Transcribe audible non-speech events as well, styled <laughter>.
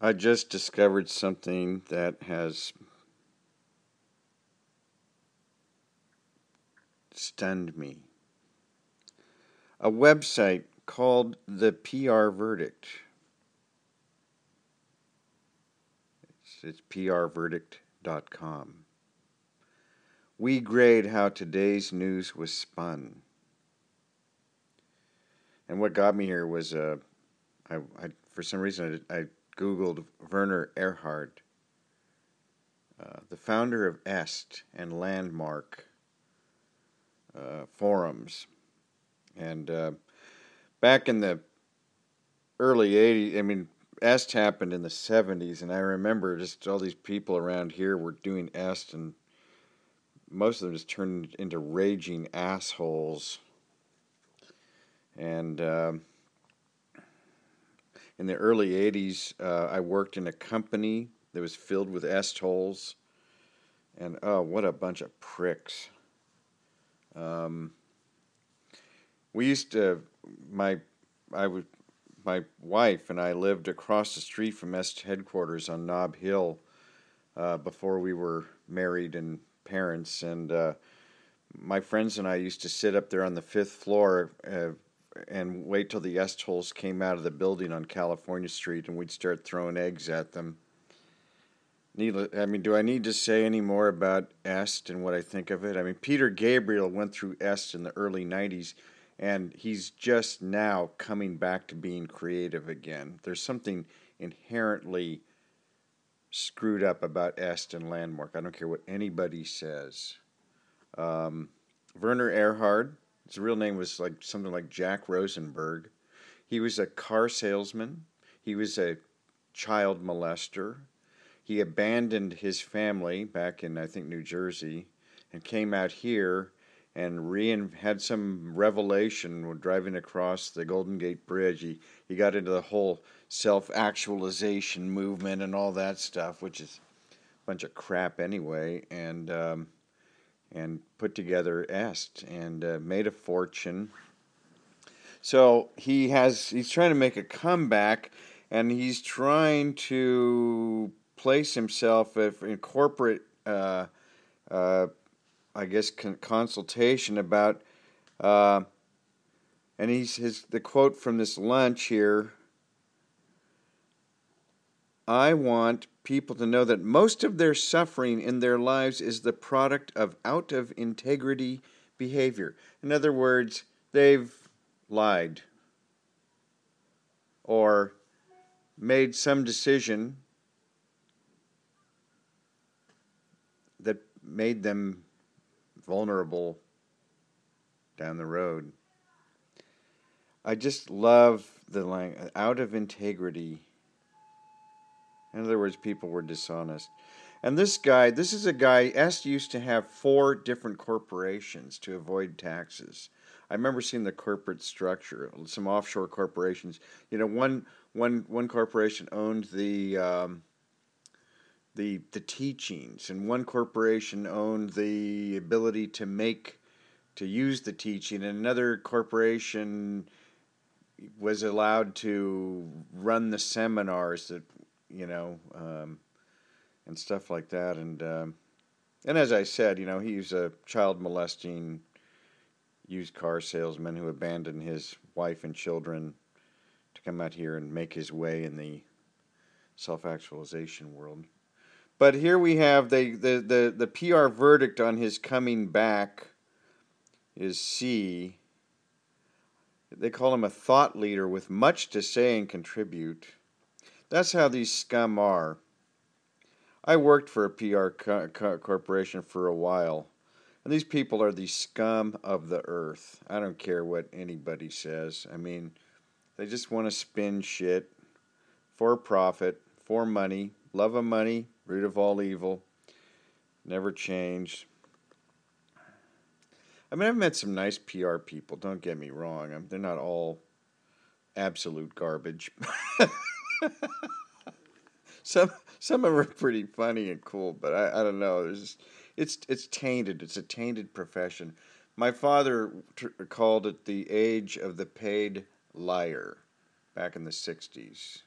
I just discovered something that has stunned me. A website called the PR Verdict. It's, it's prverdict.com. We grade how today's news was spun. And what got me here was, uh, I, I for some reason, I, I Googled Werner Erhard, uh, the founder of EST and Landmark uh, forums. And uh, back in the early 80s, I mean, EST happened in the 70s, and I remember just all these people around here were doing EST, and most of them just turned into raging assholes. And. In the early 80s, uh, I worked in a company that was filled with EST holes. And oh, what a bunch of pricks. Um, we used to, my, I would, my wife and I lived across the street from EST headquarters on Nob Hill uh, before we were married and parents. And uh, my friends and I used to sit up there on the fifth floor uh, and wait till the EST holes came out of the building on California Street, and we'd start throwing eggs at them. Needless, I mean, do I need to say any more about EST and what I think of it? I mean, Peter Gabriel went through EST in the early '90s, and he's just now coming back to being creative again. There's something inherently screwed up about EST and Landmark. I don't care what anybody says. Um, Werner Erhard his real name was like something like Jack Rosenberg. He was a car salesman. He was a child molester. He abandoned his family back in I think New Jersey and came out here and re- had some revelation when driving across the Golden Gate Bridge. He, he got into the whole self actualization movement and all that stuff, which is a bunch of crap anyway. And um, and put together EST and uh, made a fortune. So he has he's trying to make a comeback, and he's trying to place himself in corporate, uh, uh, I guess, con- consultation about. Uh, and he's his the quote from this lunch here. I want people to know that most of their suffering in their lives is the product of out of integrity behavior. In other words, they've lied or made some decision that made them vulnerable down the road. I just love the line out of integrity in other words, people were dishonest. And this guy, this is a guy, EST used to have four different corporations to avoid taxes. I remember seeing the corporate structure, some offshore corporations. You know, one, one, one corporation owned the, um, the, the teachings, and one corporation owned the ability to make, to use the teaching, and another corporation was allowed to run the seminars that you know, um, and stuff like that. And um, and as I said, you know, he's a child molesting used car salesman who abandoned his wife and children to come out here and make his way in the self-actualization world. But here we have the, the, the, the PR verdict on his coming back is C. They call him a thought leader with much to say and contribute. That's how these scum are. I worked for a PR co- co- corporation for a while, and these people are the scum of the earth. I don't care what anybody says. I mean, they just want to spin shit for profit, for money, love of money, root of all evil, never change. I mean, I've met some nice PR people, don't get me wrong. I'm, they're not all absolute garbage. <laughs> <laughs> some some of them are pretty funny and cool, but I, I don't know. There's it's it's tainted. It's a tainted profession. My father t- called it the age of the paid liar back in the 60s.